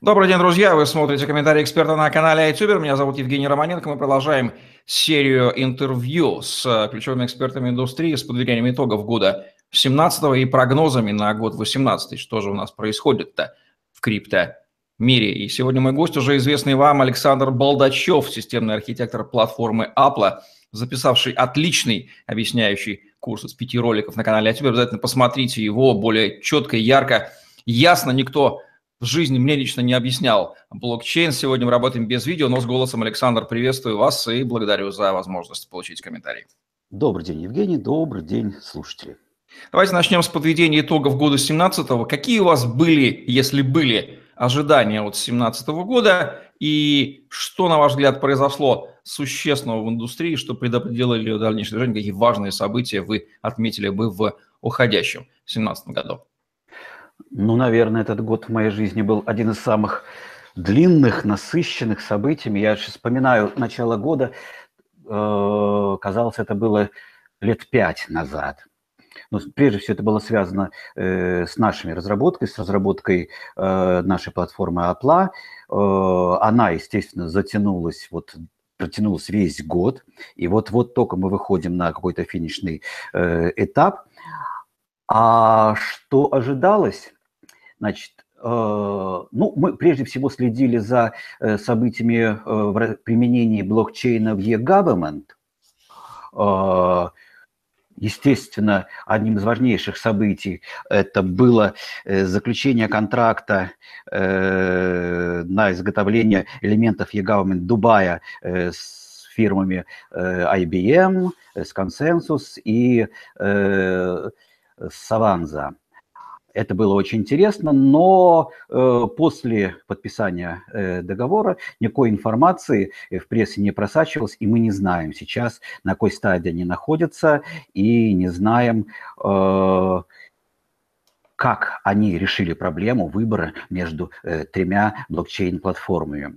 Добрый день, друзья! Вы смотрите комментарии эксперта на канале iTuber. Меня зовут Евгений Романенко. Мы продолжаем серию интервью с э, ключевыми экспертами индустрии с подведением итогов года 17 и прогнозами на год 18 Что же у нас происходит-то в крипто мире? И сегодня мой гость, уже известный вам Александр Балдачев, системный архитектор платформы Apple, записавший отличный объясняющий курс из пяти роликов на канале iTuber. Обязательно посмотрите его более четко ярко. Ясно, никто в жизни мне лично не объяснял блокчейн. Сегодня мы работаем без видео, но с голосом. Александр, приветствую вас и благодарю за возможность получить комментарий. Добрый день, Евгений. Добрый день, слушатели. Давайте начнем с подведения итогов года 2017 Какие у вас были, если были, ожидания от 2017 года и что, на ваш взгляд, произошло существенного в индустрии, что предопределило ее дальнейшее движение, какие важные события вы отметили бы в уходящем 2017 году? Ну, наверное, этот год в моей жизни был один из самых длинных, насыщенных событиями. Я сейчас вспоминаю начало года, э, казалось, это было лет пять назад. Но прежде всего это было связано э, с нашими разработкой, с разработкой э, нашей платформы Апла. Э, она, естественно, затянулась вот протянулась весь год, и вот-вот только мы выходим на какой-то финишный э, этап. А что ожидалось? Значит, э, ну, мы прежде всего следили за э, событиями э, в применении блокчейна в e-government. Естественно, одним из важнейших событий это было заключение контракта на изготовление элементов e-government Дубая с фирмами IBM, с Consensus и Savanza. Это было очень интересно, но э, после подписания э, договора никакой информации в прессе не просачивалось, и мы не знаем сейчас, на какой стадии они находятся, и не знаем, э, как они решили проблему выбора между э, тремя блокчейн-платформами.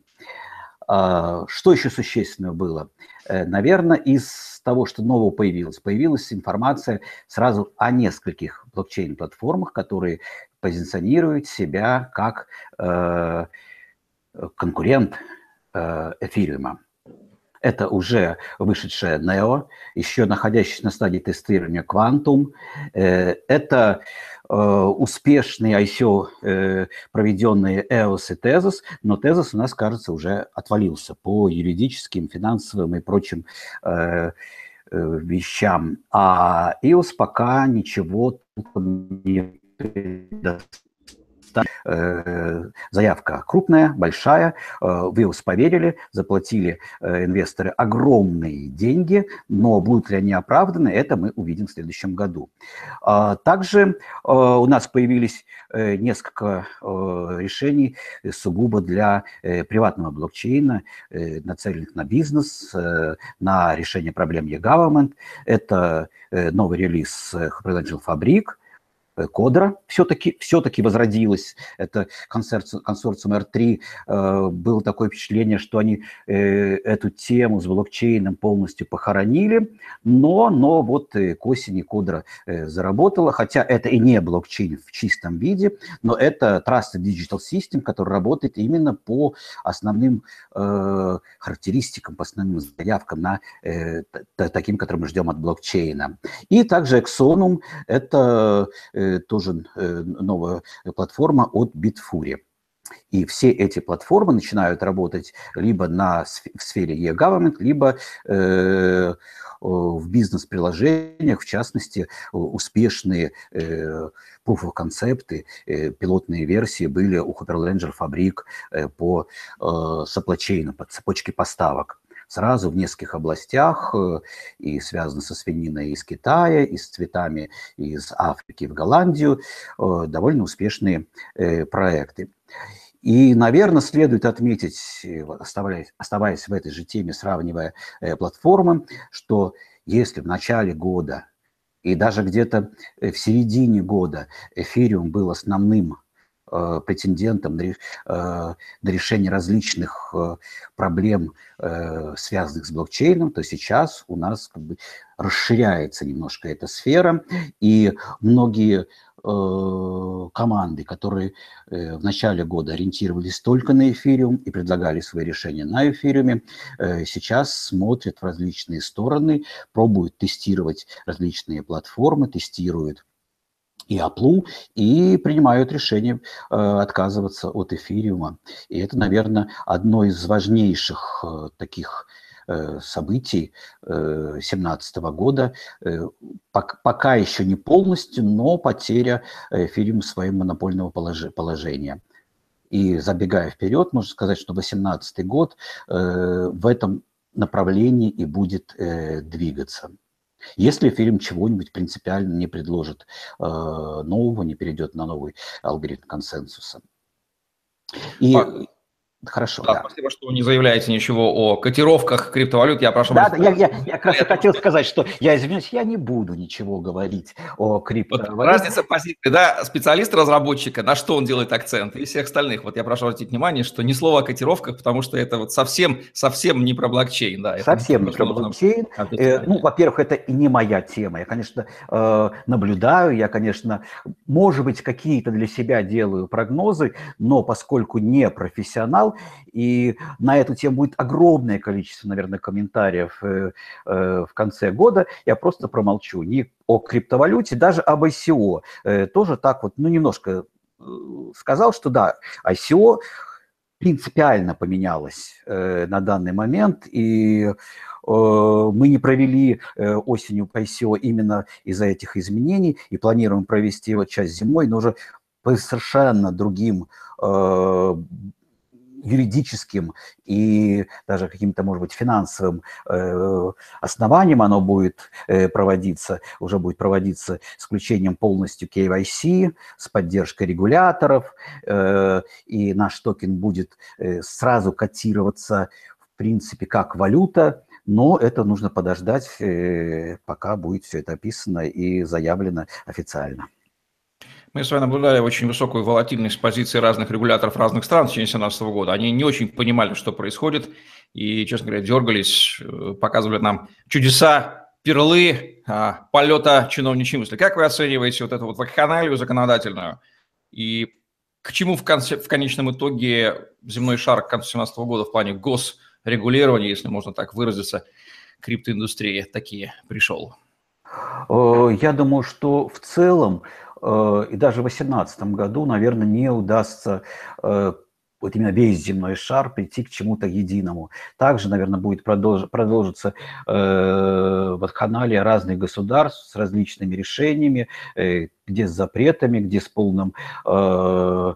Э, что еще существенного было? Э, наверное, из того, что нового появилось. Появилась информация сразу о нескольких блокчейн-платформах, которые позиционируют себя как э, конкурент э, эфириума. Это уже вышедшая NEO, еще находящаяся на стадии тестирования Quantum. Э, это э, успешные ICO, э, проведенные EOS и Tezos, но Tezos у нас, кажется, уже отвалился по юридическим, финансовым и прочим вещам. А EOS пока ничего не предоставляет Э, заявка крупная, большая, э, вы поверили, заплатили э, инвесторы огромные деньги, но будут ли они оправданы, это мы увидим в следующем году. А, также у нас появились несколько решений сугубо для приватного блокчейна, нацеленных на бизнес, на решение проблем e-government. Это новый релиз Confidential Fabric – Кодра все-таки все возродилась. Это консорциум, консорциум R3. Э, было такое впечатление, что они э, эту тему с блокчейном полностью похоронили, но, но вот э, к осени Кодра э, заработала, хотя это и не блокчейн в чистом виде, но это Trusted Digital System, который работает именно по основным э, характеристикам, по основным заявкам на э, таким, которые мы ждем от блокчейна. И также Exonum – это э, тоже э, новая платформа от Bitfury. И все эти платформы начинают работать либо на, в сфере e-government, либо э, в бизнес-приложениях, в частности, успешные э, proof of concept, э, пилотные версии были у Hyperledger Fabric э, по э, chain, по цепочке поставок сразу в нескольких областях, э, и связано со свининой из Китая, и с цветами из Африки в Голландию, э, довольно успешные э, проекты. И, наверное, следует отметить, оставаясь, оставаясь в этой же теме, сравнивая платформы, что если в начале года и даже где-то в середине года эфириум был основным претендентом на, на решение различных проблем, связанных с блокчейном, то сейчас у нас как бы расширяется немножко эта сфера, и многие Э, команды, которые э, в начале года ориентировались только на эфириум и предлагали свои решения на эфириуме, э, сейчас смотрят в различные стороны, пробуют тестировать различные платформы, тестируют и Apple, и принимают решение э, отказываться от эфириума. И это, наверное, одно из важнейших э, таких Э, событий 2017 э, года. Э, пока еще не полностью, но потеря фильма своего монопольного положения. И забегая вперед, можно сказать, что 2018 год в этом направлении и будет двигаться. Если фильм чего-нибудь принципиально не предложит нового, не перейдет на новый алгоритм консенсуса. И Хорошо. Да, да. Спасибо, что вы не заявляете ничего о котировках криптовалют. Я прошу. Да, я, я, я как раз и хотел сказать, что я извиняюсь, я не буду ничего говорить о криптовалютах. Вот разница позиции, да, специалиста-разработчика, на что он делает акцент, и всех остальных. Вот я прошу обратить внимание, что ни слова о котировках, потому что это вот совсем, совсем не про блокчейн. Да, совсем не про блокчейн. Э, ну, во-первых, это и не моя тема. Я, конечно, э, наблюдаю, я, конечно, может быть, какие-то для себя делаю прогнозы, но поскольку не профессионал, и на эту тему будет огромное количество, наверное, комментариев э, э, в конце года. Я просто промолчу ни о криптовалюте, даже об ICO. Э, тоже так вот, ну, немножко сказал, что да, ICO принципиально поменялось на данный момент, и мы не провели осенью ICO именно из-за этих изменений и планируем провести его часть зимой, но уже по совершенно другим юридическим и даже каким-то, может быть, финансовым э, основанием оно будет э, проводиться, уже будет проводиться с включением полностью KYC, с поддержкой регуляторов, э, и наш токен будет сразу котироваться, в принципе, как валюта, но это нужно подождать, пока будет все это описано и заявлено официально. Мы с вами наблюдали очень высокую волатильность позиций разных регуляторов разных стран в течение 2017 года. Они не очень понимали, что происходит, и, честно говоря, дергались, э, показывали нам чудеса, перлы а, полета чиновничьей мысли. Как вы оцениваете вот эту вот вакханалию законодательную? И к чему в, конце, в конечном итоге земной шар к концу 2017 года в плане госрегулирования, если можно так выразиться, криптоиндустрии такие пришел? Э, я думаю, что в целом и даже в 2018 году, наверное, не удастся э, вот именно весь земной шар прийти к чему-то единому. Также, наверное, будет продолж, продолжиться э, вакханалия разных государств с различными решениями, э, где с запретами, где с полным э,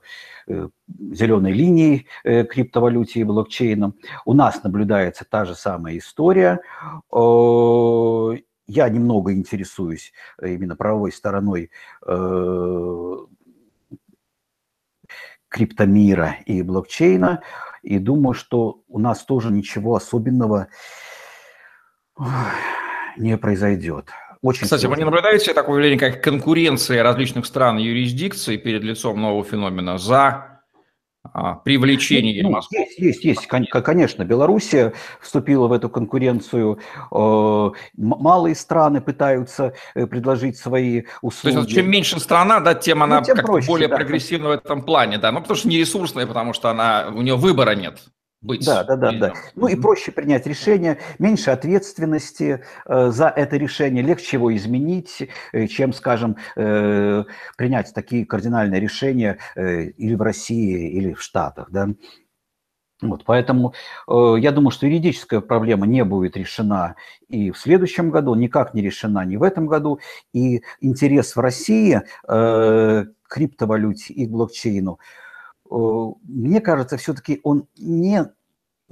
э зеленой линией э, криптовалюте и блокчейном. У нас наблюдается та же самая история. Э, я немного интересуюсь э, именно правовой стороной э, криптомира и блокчейна, и думаю, что у нас тоже ничего особенного не произойдет. Очень Кстати, сложно. вы не наблюдаете такое явление, как конкуренция различных стран и юрисдикций перед лицом нового феномена за привлечение ну, Москвы? Есть, есть, есть, конечно. Белоруссия вступила в эту конкуренцию. Э, малые страны пытаются э, предложить свои услуги. То есть, чем меньше страна, да, тем она ну, тем как проще, более да. прогрессивна в этом плане, да. Ну, потому что не ресурсная, потому что она, у нее выбора нет быть. Да, да, да, да. Ну и проще принять решение, меньше ответственности э, за это решение, легче его изменить, э, чем, скажем, э, принять такие кардинальные решения э, или в России, или в Штатах, да. Вот, поэтому э, я думаю, что юридическая проблема не будет решена и в следующем году, никак не решена ни в этом году. И интерес в России э, к криптовалюте и к блокчейну – мне кажется, все-таки он не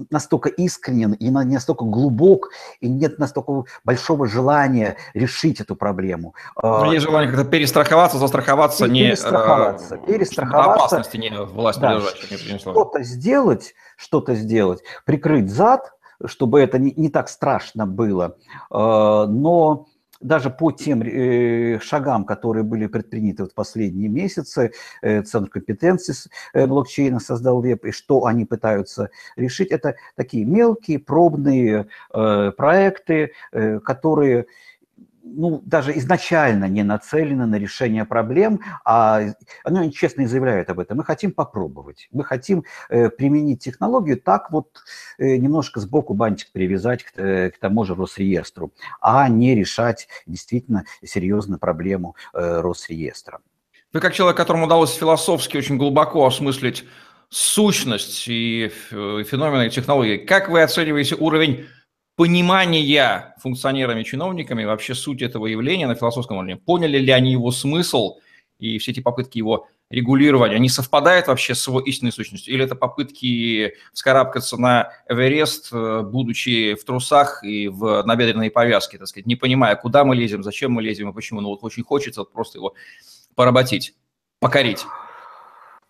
настолько искренен и не настолько глубок, и нет настолько большого желания решить эту проблему. Но ну, есть желание как-то перестраховаться, застраховаться, не перестраховаться, э, перестраховаться, опасности не власть да, что-то сделать, что-то сделать, прикрыть зад, чтобы это не, не так страшно было, э, но даже по тем э, шагам, которые были предприняты в последние месяцы, э, Центр компетенции э, блокчейна создал веб, и что они пытаются решить, это такие мелкие пробные э, проекты, э, которые ну, даже изначально не нацелены на решение проблем, а ну, они честно заявляют об этом. Мы хотим попробовать, мы хотим э, применить технологию так вот э, немножко сбоку бантик привязать к, э, к тому же Росреестру, а не решать действительно серьезную проблему э, Росреестра. Вы как человек, которому удалось философски очень глубоко осмыслить сущность и э, феномены технологий, как вы оцениваете уровень понимания функционерами, чиновниками вообще суть этого явления на философском уровне. Поняли ли они его смысл и все эти попытки его регулирования, они совпадают вообще с его истинной сущностью? Или это попытки вскарабкаться на Эверест, э, будучи в трусах и в набедренной повязке, так сказать, не понимая, куда мы лезем, зачем мы лезем и почему? Ну вот очень хочется просто его поработить, покорить.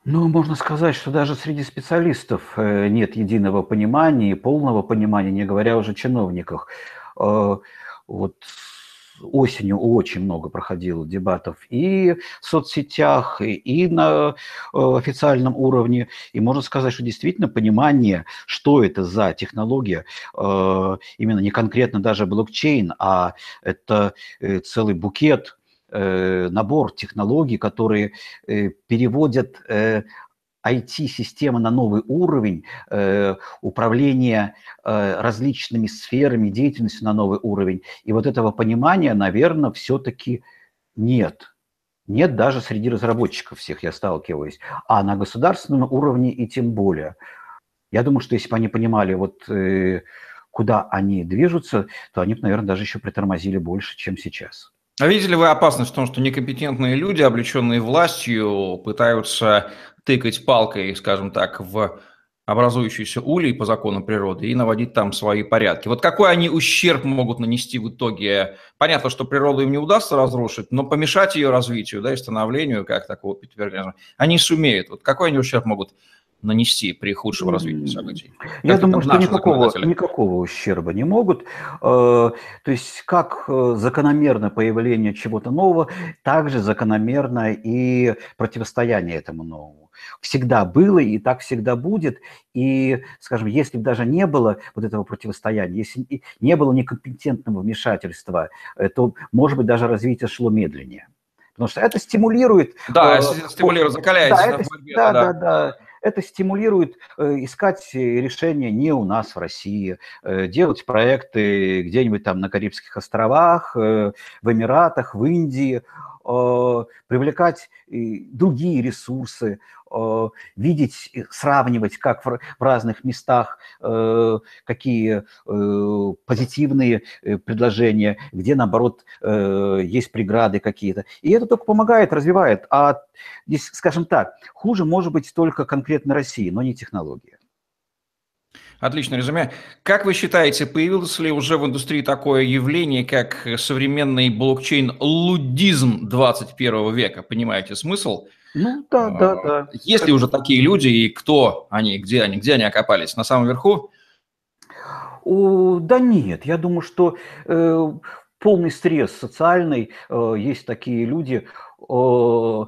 Ну, можно сказать, что даже среди специалистов э, нет единого понимания и полного понимания, не говоря уже о чиновниках. Э, вот осенью очень много проходило дебатов и в соцсетях, и на э, официальном уровне. И можно сказать, что действительно понимание, что это за технология, именно не конкретно даже блокчейн, а это целый букет набор технологий, которые э, переводят IT-системы э, на новый уровень, управления различными сферами деятельности на новый уровень. И вот этого понимания, наверное, все-таки нет. Нет даже среди разработчиков всех, я сталкиваюсь. А на государственном уровне и тем более. Я думаю, что если бы они понимали, вот куда они движутся, то они бы, наверное, даже еще притормозили больше, чем сейчас. А видите ли вы опасность в том, что некомпетентные люди, облеченные властью, пытаются тыкать палкой, скажем так, в образующийся улей по закону природы и наводить там свои порядки. Вот какой они ущерб могут нанести в итоге? Понятно, что природу им не удастся разрушить, но помешать ее развитию да, и становлению, как такого Питтсберга, они сумеют. Вот какой они ущерб могут нанести при худшем развитии событий? Я как думаю, что никакого, никакого ущерба не могут. Э, то есть как э, закономерно появление чего-то нового, так же закономерно и противостояние этому новому. Всегда было и так всегда будет. И, скажем, если бы даже не было вот этого противостояния, если не было некомпетентного вмешательства, э, то, может быть, даже развитие шло медленнее. Потому что это стимулирует... Да, э, стимулирует, закаляется. Да, это, да, да, да, да это стимулирует э, искать решения не у нас в России, э, делать проекты где-нибудь там на Карибских островах, э, в Эмиратах, в Индии, привлекать другие ресурсы, видеть, сравнивать, как в разных местах, какие позитивные предложения, где, наоборот, есть преграды какие-то. И это только помогает, развивает. А здесь, скажем так, хуже может быть только конкретно России, но не технология. Отличное резюме. Как вы считаете, появилось ли уже в индустрии такое явление, как современный блокчейн-лудизм 21 века? Понимаете смысл? Ну да, да, а, да. Есть ли уже такие люди и кто они, где они, где они окопались? На самом верху? О, да нет, я думаю, что э, полный стресс социальный, э, есть такие люди, э,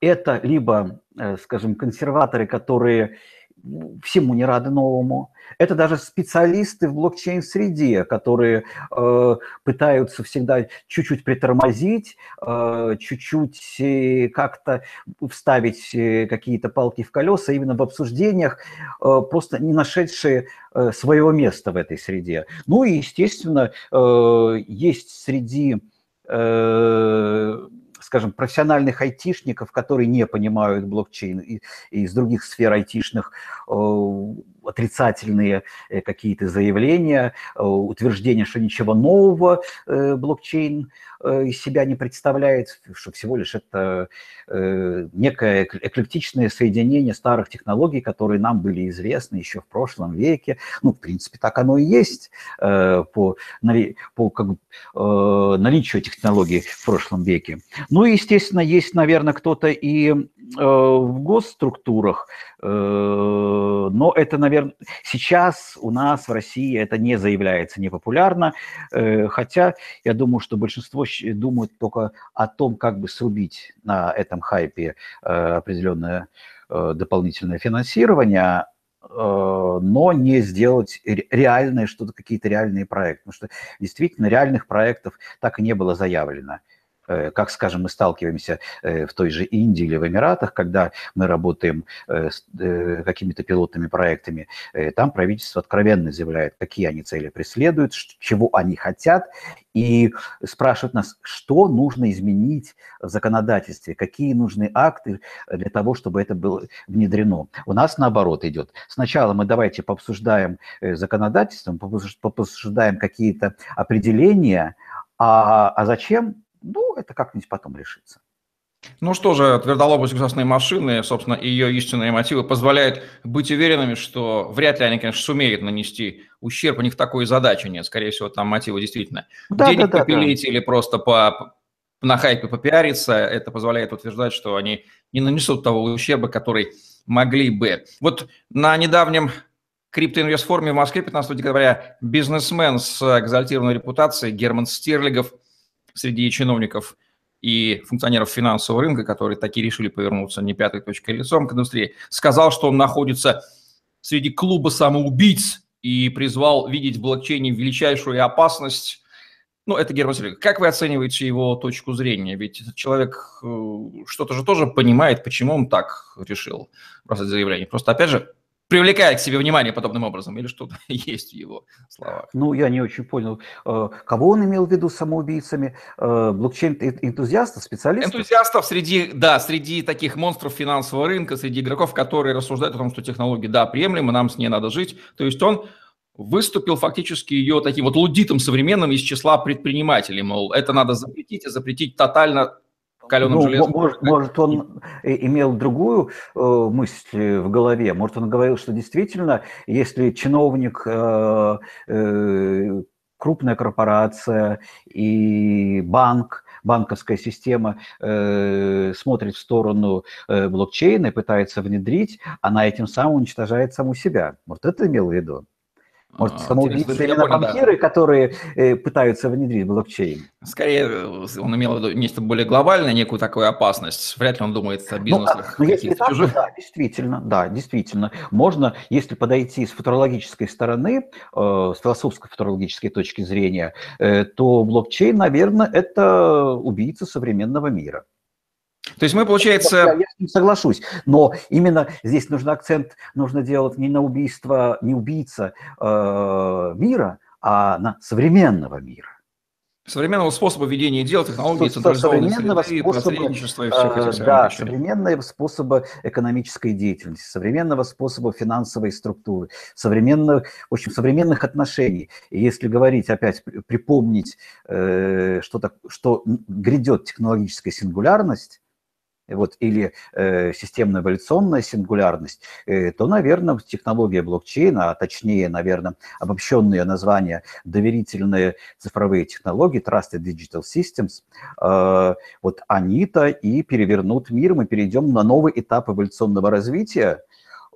это либо, э, скажем, консерваторы, которые всему не рады новому. Это даже специалисты в блокчейн-среде, которые э, пытаются всегда чуть-чуть притормозить, э, чуть-чуть э, как-то вставить э, какие-то палки в колеса именно в обсуждениях, э, просто не нашедшие э, своего места в этой среде. Ну и, естественно, э, есть среди э, скажем, профессиональных айтишников, которые не понимают блокчейн, и, и из других сфер айтишных э, отрицательные э, какие-то заявления, э, утверждения, что ничего нового э, блокчейн из себя не представляет, что всего лишь это некое эклектичное соединение старых технологий, которые нам были известны еще в прошлом веке. Ну, в принципе, так оно и есть по, по как, наличию технологий в прошлом веке. Ну и, естественно, есть, наверное, кто-то и в госструктурах, но это, наверное, сейчас у нас в России это не заявляется непопулярно, хотя я думаю, что большинство думают только о том, как бы срубить на этом хайпе определенное дополнительное финансирование, но не сделать реальные что-то, какие-то реальные проекты. Потому что действительно реальных проектов так и не было заявлено. Э, как, скажем, мы сталкиваемся э, в той же Индии или в Эмиратах, когда мы работаем э, с какими-то пилотными проектами, там правительство откровенно заявляет, какие они цели преследуют, чего они хотят, и спрашивают нас, что нужно изменить в законодательстве, какие нужны акты для того, чтобы это было внедрено. У нас наоборот идет. Сначала мы давайте пообсуждаем законодательство, пообсуждаем какие-то определения, а, а зачем ну, это как-нибудь потом решится. Ну что же, твердолобость государственной машины, собственно, и ее истинные мотивы позволяют быть уверенными, что вряд ли они, конечно, сумеют нанести ущерб, у них такой задачи нет. Скорее всего, там мотивы действительно да, денег да, да, попилить да. или просто по, на хайпе попиариться. Это позволяет утверждать, что они не нанесут того ущерба, который могли бы. Вот на недавнем криптоинвестфоруме в Москве 15 декабря бизнесмен с экзальтированной репутацией Герман Стерлигов – среди чиновников и функционеров финансового рынка, которые такие решили повернуться не пятой точкой лицом к индустрии, сказал, что он находится среди клуба самоубийц и призвал видеть в блокчейне величайшую опасность. Ну, это Герман Сергеевич. Как вы оцениваете его точку зрения? Ведь этот человек э, что-то же тоже понимает, почему он так решил бросать заявление. Просто, опять же, привлекает к себе внимание подобным образом, или что-то есть в его словах? Ну, я не очень понял, э, кого он имел в виду самоубийцами? Э, блокчейн-энтузиастов, специалистов? Энтузиастов среди, да, среди таких монстров финансового рынка, среди игроков, которые рассуждают о том, что технологии, да, приемлемы, нам с ней надо жить. То есть он выступил фактически ее таким вот лудитом современным из числа предпринимателей, мол, это надо запретить, и запретить тотально каленым ну, железом. Может, может, он имел другую э, мысль в голове. Может, он говорил, что действительно, если чиновник, э, э, крупная корпорация и банк, банковская система э, смотрит в сторону э, блокчейна и пытается внедрить, она этим самым уничтожает саму себя. Вот это имел в виду. Может, а, самоубийцы именно банкиры, да. которые э, пытаются внедрить блокчейн? Скорее, он имел в виду нечто более глобальное, некую такую опасность. Вряд ли он думает о бизнесах. Ну, а, ну если так, чужих. да, действительно, да, действительно. Можно, если подойти с футурологической стороны, э, с философской футурологической точки зрения, э, то блокчейн, наверное, это убийца современного мира. То есть мы, получается... Я, я с ним соглашусь, но именно здесь нужно акцент, нужно делать не на убийство, не убийца э, мира, а на современного мира. Современного способа ведения дел, технологий, современного среды, способа, и всех этих Да, современного способа экономической деятельности, современного способа финансовой структуры, современных, в общем, современных отношений. И если говорить, опять припомнить, э, что, так, что грядет технологическая сингулярность, вот, или э, системная эволюционная сингулярность, э, то, наверное, технология блокчейна, а точнее, наверное, обобщенные названия доверительные цифровые технологии, Trusted Digital Systems, э, вот они-то и перевернут мир, мы перейдем на новый этап эволюционного развития,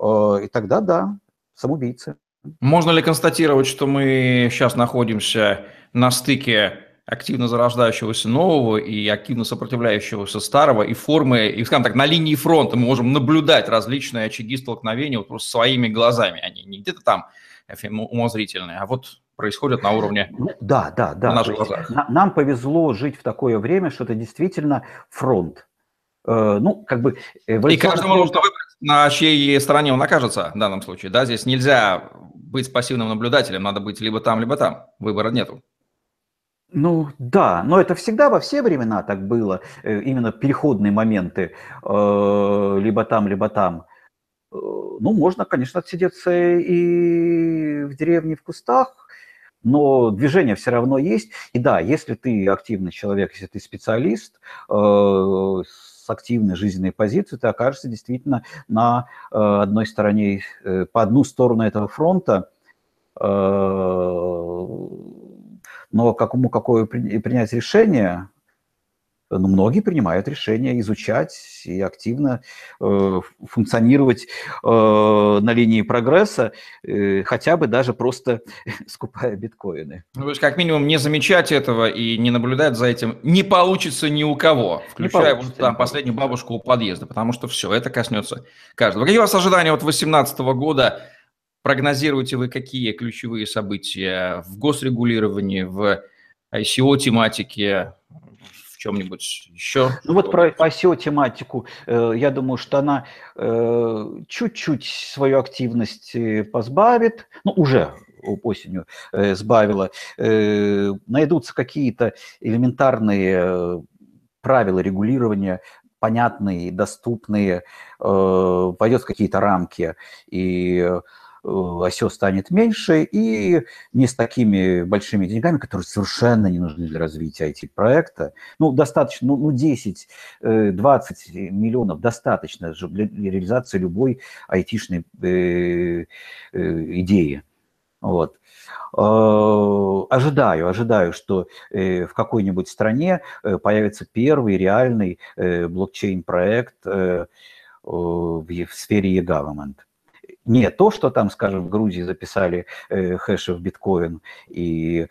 э, и тогда, да, самоубийцы. Можно ли констатировать, что мы сейчас находимся на стыке активно зарождающегося нового и активно сопротивляющегося старого, и формы, и, скажем так, на линии фронта мы можем наблюдать различные очаги столкновения вот просто своими глазами. Они не где-то там умозрительные, а вот происходят на уровне ну, да, да, да. на наших глазах. Нам повезло жить в такое время, что это действительно фронт. Э, ну, как бы... И каждому нужно выбрать, на чьей стороне он окажется в данном случае. Да, здесь нельзя быть пассивным наблюдателем, надо быть либо там, либо там. Выбора нету. Ну да, но это всегда во все времена так было, э, именно переходные моменты, э, либо там, либо там. Э, ну, можно, конечно, отсидеться и в деревне, в кустах, но движение все равно есть. И да, если ты активный человек, если ты специалист с активной жизненной позицией, ты окажешься действительно на одной стороне, по одну сторону этого фронта, но какому какое принять решение, ну, многие принимают решение изучать и активно э, функционировать э, на линии прогресса, э, хотя бы даже просто скупая биткоины. Ну, то есть, как минимум, не замечать этого и не наблюдать за этим не получится ни у кого, включая вот там последнюю бабушку у подъезда, потому что все, это коснется каждого. Какие у вас ожидания от 2018 года? Прогнозируете вы какие ключевые события в госрегулировании, в ICO-тематике, в чем-нибудь еще? Ну вот про ICO-тематику, э, я думаю, что она э, чуть-чуть свою активность э, позбавит, ну уже осенью сбавила, найдутся какие-то элементарные правила регулирования, понятные, доступные, пойдет какие-то рамки, и осё станет меньше и не с такими большими деньгами, которые совершенно не нужны для развития IT-проекта. Ну, достаточно, ну, 10-20 э, миллионов достаточно для реализации любой айтишной э, э, идеи. Вот. Ожидаю, ожидаю, что в какой-нибудь стране появится первый реальный блокчейн-проект в сфере e-government не то, что там, скажем, в Грузии записали э, хэши в биткоин и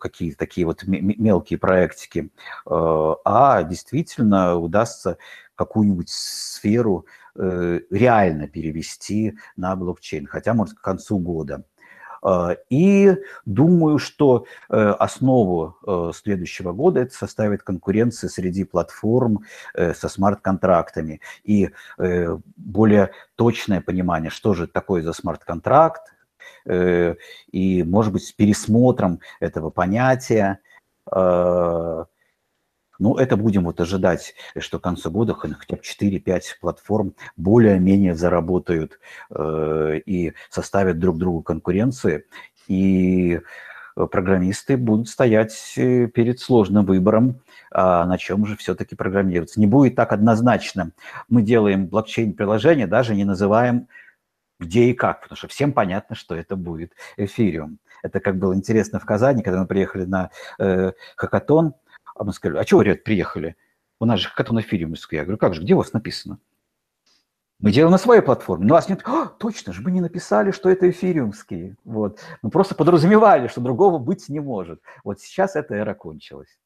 какие-то такие вот мелкие проектики, э, а действительно удастся какую-нибудь сферу э, реально перевести на блокчейн, хотя, может, к концу года. А, и думаю, что э, основу э, следующего года это составит конкуренция среди платформ э, со смарт-контрактами. И более точное понимание, что же такое за смарт-контракт, и, может быть, с пересмотром этого понятия, а, ну, это будем вот ожидать, что к концу года хотя бы 4-5 платформ более-менее заработают э, и составят друг другу конкуренции. И программисты будут стоять э, перед сложным выбором, а на чем же все-таки программироваться. Не будет так однозначно. Мы делаем блокчейн-приложение, даже не называем где и как, потому что всем понятно, что это будет эфириум. Это как было интересно в Казани, когда мы приехали на э, хакатон, а мы сказали, а чего, говорят, приехали? У нас же хакатон эфириумский. Я говорю, как же, где у вас написано? Мы делаем на своей платформе. Но у вас нет, а, точно же, мы не написали, что это эфириумские. Вот. Мы просто подразумевали, что другого быть не может. Вот сейчас эта эра кончилась.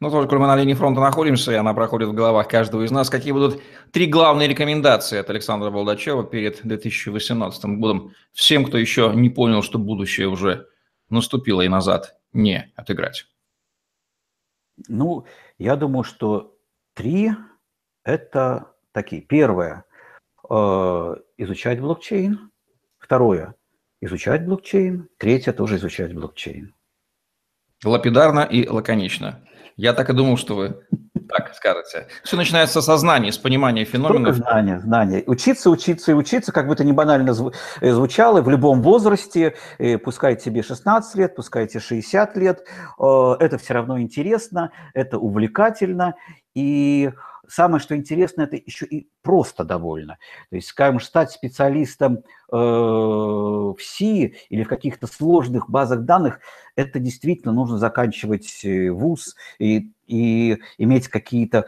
Ну, только мы на линии фронта находимся, и она проходит в головах каждого из нас. Какие будут три главные рекомендации от Александра Болдачева перед 2018 годом всем, кто еще не понял, что будущее уже наступило и назад не отыграть? Ну, я думаю, что три – это такие. Первое э, – изучать блокчейн. Второе – изучать блокчейн. Третье – тоже изучать блокчейн. Лапидарно и лаконично. Я так и думал, что вы так скажете. Все начинается со знаний, с понимания феноменов. Только знания, знания. Учиться, учиться и учиться, как бы это ни банально э, звучало, в любом возрасте, э, пускай тебе 16 лет, пускай тебе 60 лет, э, это все равно интересно, это увлекательно, и самое, что интересно, это еще и просто довольно. То есть, скажем, стать специалистом э, в СИ или в каких-то сложных базах данных, это действительно нужно заканчивать э, вуз и, и иметь какие-то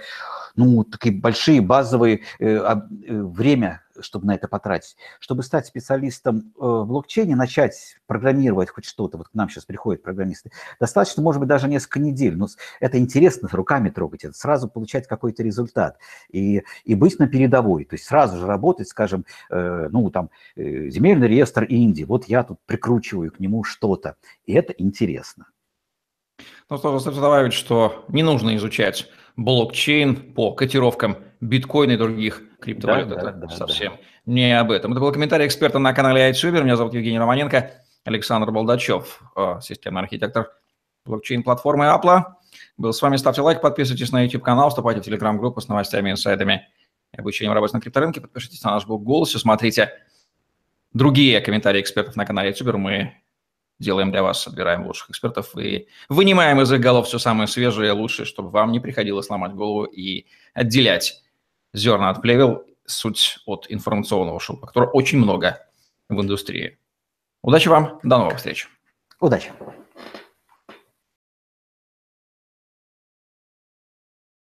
ну, такие большие базовые э, время чтобы на это потратить. Чтобы стать специалистом э, в блокчейне, начать программировать хоть что-то, вот к нам сейчас приходят программисты, достаточно, может быть, даже несколько недель, но это интересно руками трогать, это сразу получать какой-то результат и, и быть на передовой, то есть сразу же работать, скажем, э, ну, там, э, земельный реестр Индии, вот я тут прикручиваю к нему что-то, и это интересно. Ну, тоже стоит добавить, что не нужно изучать блокчейн по котировкам биткоина и других криптовалют. Да, это да, совсем да. не об этом. Это был комментарий эксперта на канале iTuber. Меня зовут Евгений Романенко. Александр Болдачев, э, системный архитектор блокчейн-платформы Apple. Был с вами. Ставьте лайк, подписывайтесь на YouTube-канал, вступайте в Telegram-группу с новостями, инсайдами и обучением работы на крипторынке. Подпишитесь на наш блог «Голос» и смотрите другие комментарии экспертов на канале YouTube. Мы делаем для вас, отбираем лучших экспертов и вынимаем из их голов все самое свежее и лучшее, чтобы вам не приходилось ломать голову и отделять зерна от плевел, суть от информационного шума, которого очень много в индустрии. Удачи вам, до новых встреч. Удачи.